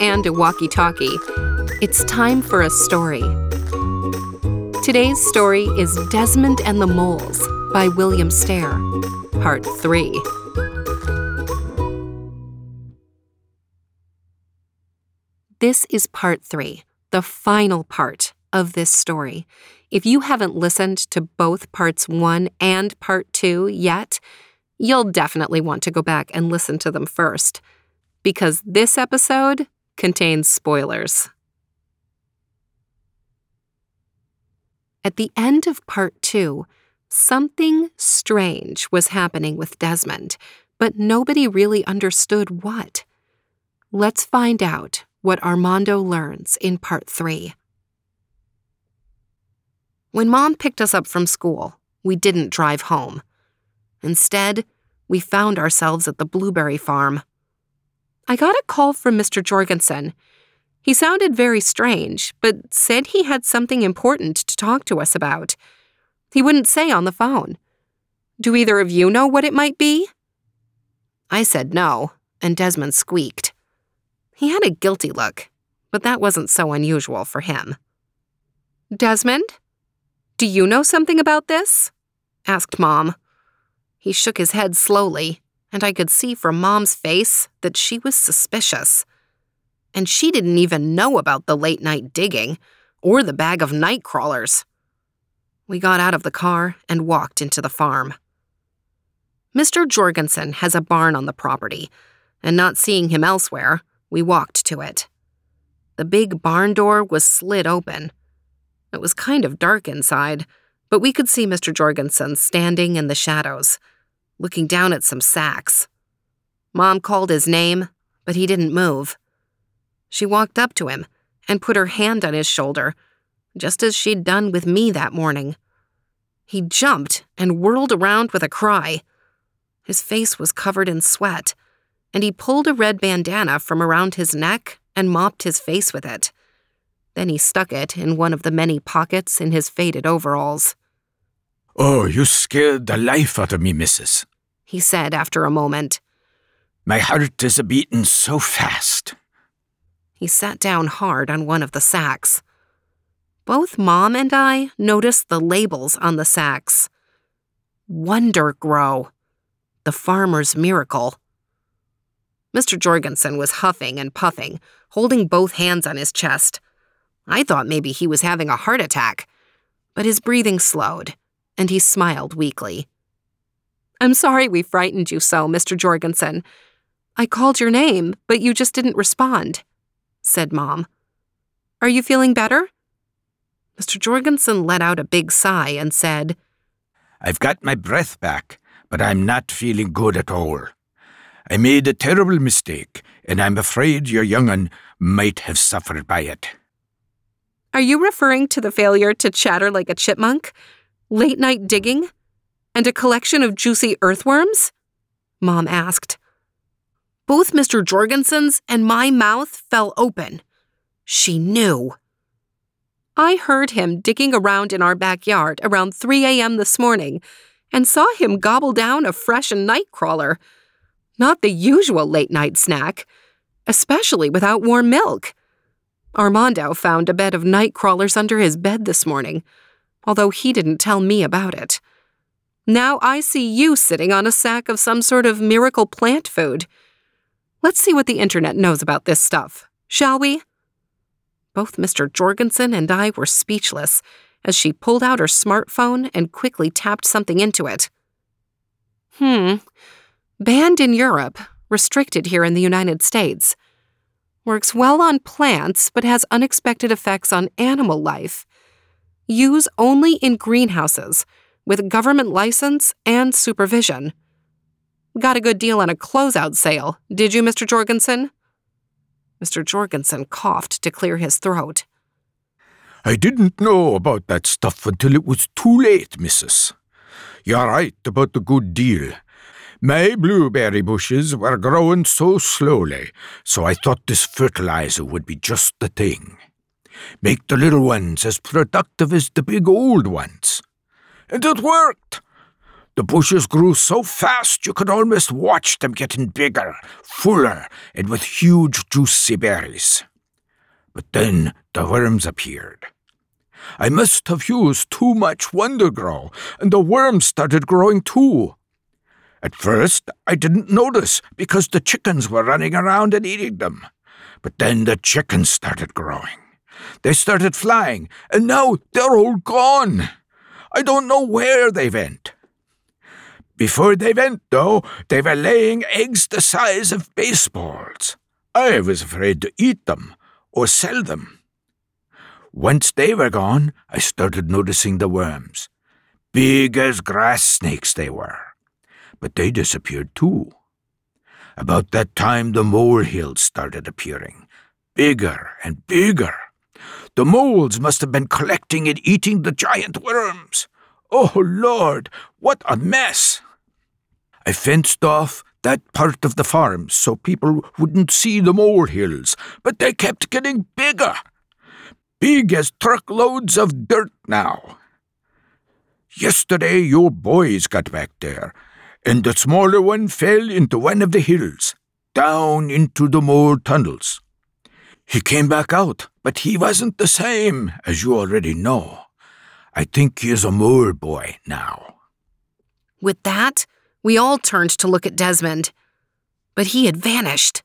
and a walkie talkie. It's time for a story. Today's story is Desmond and the Moles by William Stair, Part 3. This is Part 3, the final part of this story. If you haven't listened to both Parts 1 and Part 2 yet, you'll definitely want to go back and listen to them first, because this episode contains spoilers. At the end of part two, something strange was happening with Desmond, but nobody really understood what. Let's find out what Armando learns in part three. When mom picked us up from school, we didn't drive home. Instead, we found ourselves at the blueberry farm. I got a call from Mr. Jorgensen. He sounded very strange, but said he had something important to talk to us about. He wouldn't say on the phone. Do either of you know what it might be? I said no, and Desmond squeaked. He had a guilty look, but that wasn't so unusual for him. Desmond? Do you know something about this? asked Mom. He shook his head slowly, and I could see from Mom's face that she was suspicious. And she didn't even know about the late night digging or the bag of night crawlers. We got out of the car and walked into the farm. Mr. Jorgensen has a barn on the property, and not seeing him elsewhere, we walked to it. The big barn door was slid open. It was kind of dark inside, but we could see Mr. Jorgensen standing in the shadows, looking down at some sacks. Mom called his name, but he didn't move. She walked up to him and put her hand on his shoulder, just as she'd done with me that morning. He jumped and whirled around with a cry. His face was covered in sweat, and he pulled a red bandana from around his neck and mopped his face with it. Then he stuck it in one of the many pockets in his faded overalls. Oh, you scared the life out of me, missus, he said after a moment. My heart is a beating so fast. He sat down hard on one of the sacks. Both Mom and I noticed the labels on the sacks Wonder Grow, the farmer's miracle. Mr. Jorgensen was huffing and puffing, holding both hands on his chest. I thought maybe he was having a heart attack, but his breathing slowed, and he smiled weakly. I'm sorry we frightened you so, Mr. Jorgensen. I called your name, but you just didn't respond, said Mom. Are you feeling better? Mr. Jorgensen let out a big sigh and said, I've got my breath back, but I'm not feeling good at all. I made a terrible mistake, and I'm afraid your young un might have suffered by it. Are you referring to the failure to chatter like a chipmunk, late night digging, and a collection of juicy earthworms? Mom asked. Both Mr. Jorgensen's and my mouth fell open. She knew. I heard him digging around in our backyard around 3 a.m. this morning and saw him gobble down a fresh nightcrawler. Not the usual late night snack, especially without warm milk. Armando found a bed of night crawlers under his bed this morning, although he didn't tell me about it. Now I see you sitting on a sack of some sort of miracle plant food. Let's see what the internet knows about this stuff, shall we? Both Mr. Jorgensen and I were speechless as she pulled out her smartphone and quickly tapped something into it. Hmm. Banned in Europe, restricted here in the United States. Works well on plants, but has unexpected effects on animal life. Use only in greenhouses, with government license and supervision. Got a good deal on a closeout sale, did you, Mr. Jorgensen? Mr. Jorgensen coughed to clear his throat. I didn't know about that stuff until it was too late, missus. You're right about the good deal. My blueberry bushes were growing so slowly, so I thought this fertilizer would be just the thing. Make the little ones as productive as the big old ones. And it worked. The bushes grew so fast you could almost watch them getting bigger, fuller, and with huge juicy berries. But then the worms appeared. I must have used too much Wonder Grow, and the worms started growing too. At first, I didn't notice because the chickens were running around and eating them. But then the chickens started growing. They started flying, and now they're all gone. I don't know where they went. Before they went, though, they were laying eggs the size of baseballs. I was afraid to eat them or sell them. Once they were gone, I started noticing the worms. Big as grass snakes they were. But they disappeared too. About that time, the molehills started appearing, bigger and bigger. The moles must have been collecting and eating the giant worms. Oh, Lord, what a mess! I fenced off that part of the farm so people wouldn't see the molehills, but they kept getting bigger. Big as truckloads of dirt now. Yesterday, your boys got back there, and the smaller one fell into one of the hills, down into the mole tunnels. He came back out, but he wasn't the same, as you already know. I think he is a mole boy now. With that, we all turned to look at Desmond, but he had vanished,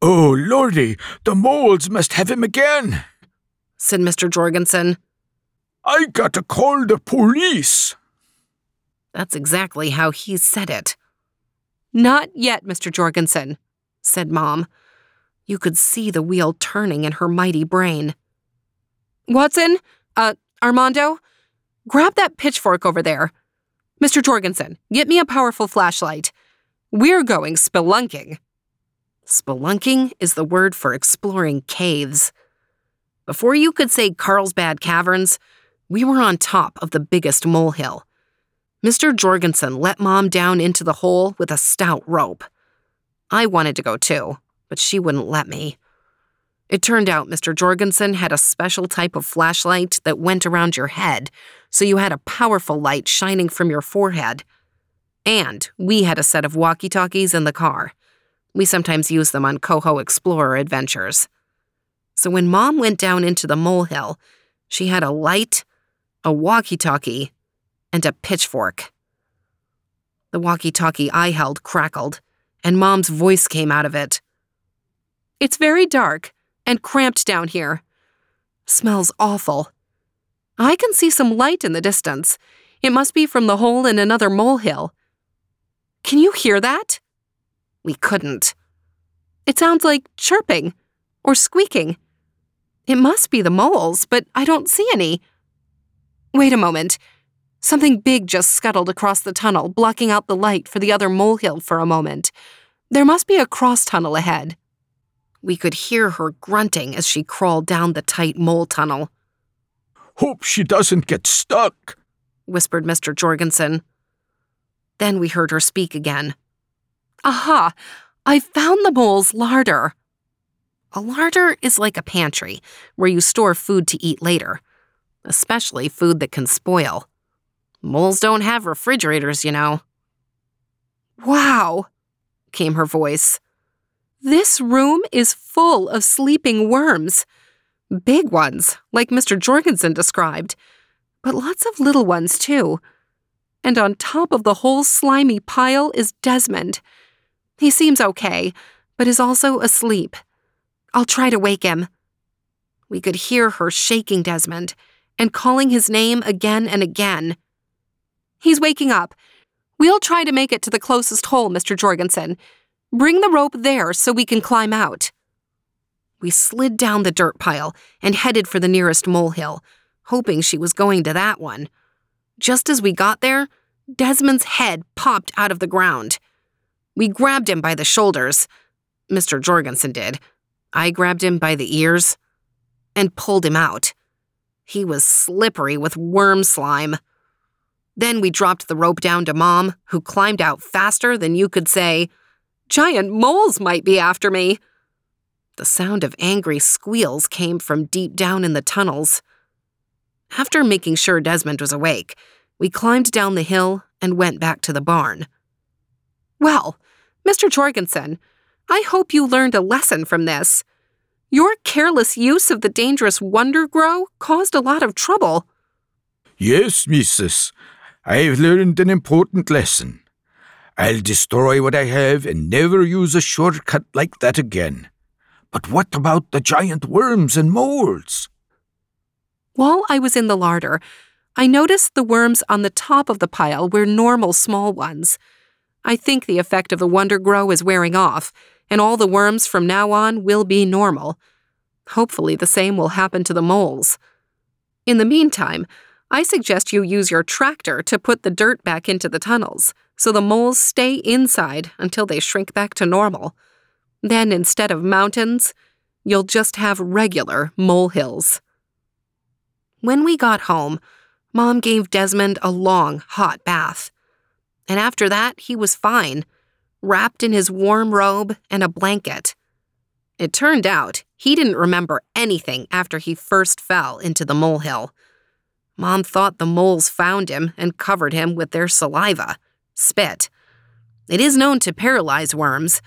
Oh, lordy, the moles must have him again. said Mr. Jorgensen. I gotta call the police. That's exactly how he said it. Not yet, Mr. Jorgensen, said Mom. You could see the wheel turning in her mighty brain. Watson, uh, Armando, grab that pitchfork over there. Mr. Jorgensen, get me a powerful flashlight. We're going spelunking. Spelunking is the word for exploring caves. Before you could say Carlsbad Caverns, we were on top of the biggest molehill. Mr. Jorgensen let Mom down into the hole with a stout rope. I wanted to go too, but she wouldn't let me. It turned out Mr. Jorgensen had a special type of flashlight that went around your head, so you had a powerful light shining from your forehead. And we had a set of walkie talkies in the car. We sometimes use them on Coho Explorer adventures. So when Mom went down into the molehill, she had a light, a walkie talkie, and a pitchfork. The walkie talkie I held crackled, and Mom's voice came out of it. It's very dark and cramped down here. Smells awful. I can see some light in the distance. It must be from the hole in another molehill. Can you hear that? We couldn't. It sounds like chirping or squeaking. It must be the moles, but I don't see any. Wait a moment. Something big just scuttled across the tunnel, blocking out the light for the other molehill for a moment. There must be a cross tunnel ahead. We could hear her grunting as she crawled down the tight mole tunnel, Hope she doesn't get stuck. whispered Mr. Jorgensen. Then we heard her speak again. Aha! I found the mole's larder. A larder is like a pantry where you store food to eat later, especially food that can spoil. Moles don't have refrigerators, you know. Wow, came her voice. This room is full of sleeping worms. Big ones, like Mr. Jorgensen described, but lots of little ones, too. And on top of the whole slimy pile is Desmond. He seems okay, but is also asleep. I'll try to wake him. We could hear her shaking Desmond and calling his name again and again. He's waking up. We'll try to make it to the closest hole, Mr. Jorgensen. Bring the rope there so we can climb out. We slid down the dirt pile and headed for the nearest molehill, hoping she was going to that one. Just as we got there, Desmond's head popped out of the ground. We grabbed him by the shoulders. Mr. Jorgensen did. I grabbed him by the ears and pulled him out. He was slippery with worm slime. Then we dropped the rope down to Mom, who climbed out faster than you could say, Giant moles might be after me. The sound of angry squeals came from deep down in the tunnels. After making sure Desmond was awake, we climbed down the hill and went back to the barn. Well, Mr. Jorgensen, I hope you learned a lesson from this. Your careless use of the dangerous Wonder Grow caused a lot of trouble. Yes, missus. I've learned an important lesson. I'll destroy what I have and never use a shortcut like that again. But what about the giant worms and moles? While I was in the larder, I noticed the worms on the top of the pile were normal small ones. I think the effect of the Wonder Grow is wearing off, and all the worms from now on will be normal. Hopefully, the same will happen to the moles. In the meantime, I suggest you use your tractor to put the dirt back into the tunnels so the moles stay inside until they shrink back to normal. Then, instead of mountains, you'll just have regular molehills. When we got home, Mom gave Desmond a long, hot bath. And after that, he was fine, wrapped in his warm robe and a blanket. It turned out he didn't remember anything after he first fell into the molehill. Mom thought the moles found him and covered him with their saliva, spit. It is known to paralyze worms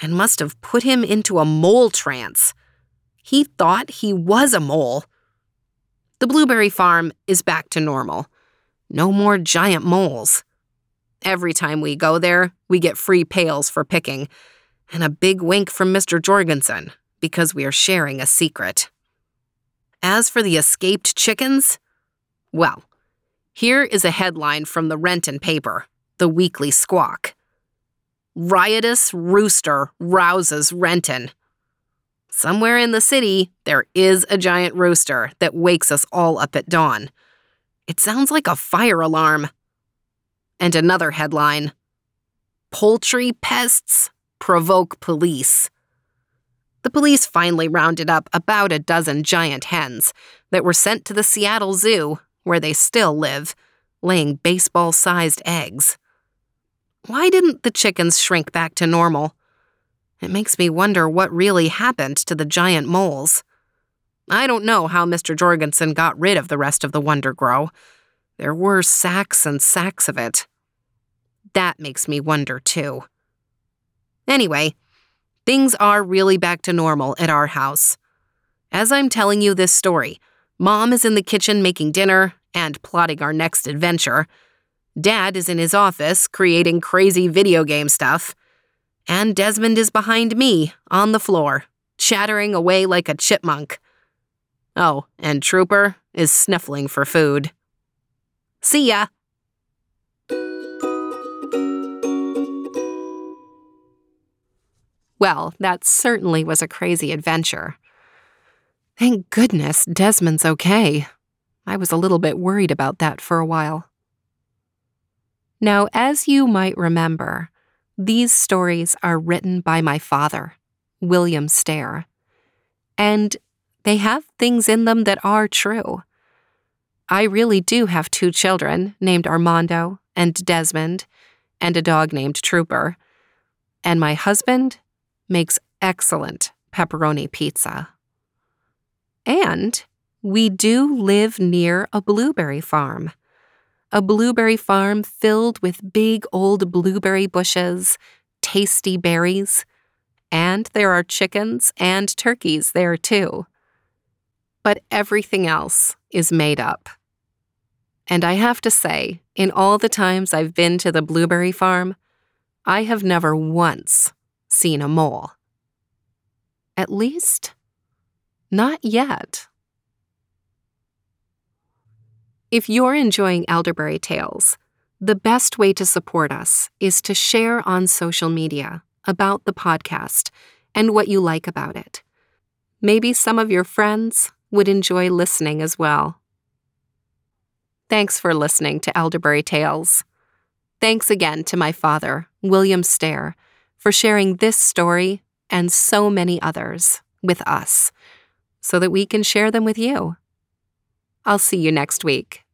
and must have put him into a mole trance. He thought he was a mole. The blueberry farm is back to normal. No more giant moles. Every time we go there, we get free pails for picking, and a big wink from Mr. Jorgensen because we are sharing a secret. As for the escaped chickens, well, here is a headline from the Renton paper, the Weekly Squawk. Riotous rooster rouses Renton. Somewhere in the city, there is a giant rooster that wakes us all up at dawn. It sounds like a fire alarm. And another headline Poultry pests provoke police. The police finally rounded up about a dozen giant hens that were sent to the Seattle Zoo where they still live, laying baseball sized eggs. Why didn't the chickens shrink back to normal? It makes me wonder what really happened to the giant moles. I don't know how Mr. Jorgensen got rid of the rest of the Wonder Grow. There were sacks and sacks of it. That makes me wonder, too. Anyway, things are really back to normal at our house. As I'm telling you this story, Mom is in the kitchen making dinner and plotting our next adventure. Dad is in his office creating crazy video game stuff. And Desmond is behind me on the floor, chattering away like a chipmunk. Oh, and Trooper is sniffling for food. See ya! Well, that certainly was a crazy adventure. Thank goodness Desmond's okay. I was a little bit worried about that for a while. Now, as you might remember, these stories are written by my father, William Stair, and they have things in them that are true. I really do have two children named Armando and Desmond, and a dog named Trooper, and my husband makes excellent pepperoni pizza. And we do live near a blueberry farm. A blueberry farm filled with big old blueberry bushes, tasty berries, and there are chickens and turkeys there too. But everything else is made up. And I have to say, in all the times I've been to the blueberry farm, I have never once seen a mole. At least, not yet. If you're enjoying Elderberry Tales, the best way to support us is to share on social media about the podcast and what you like about it. Maybe some of your friends would enjoy listening as well. Thanks for listening to Elderberry Tales. Thanks again to my father, William Stair, for sharing this story and so many others with us so that we can share them with you. I'll see you next week.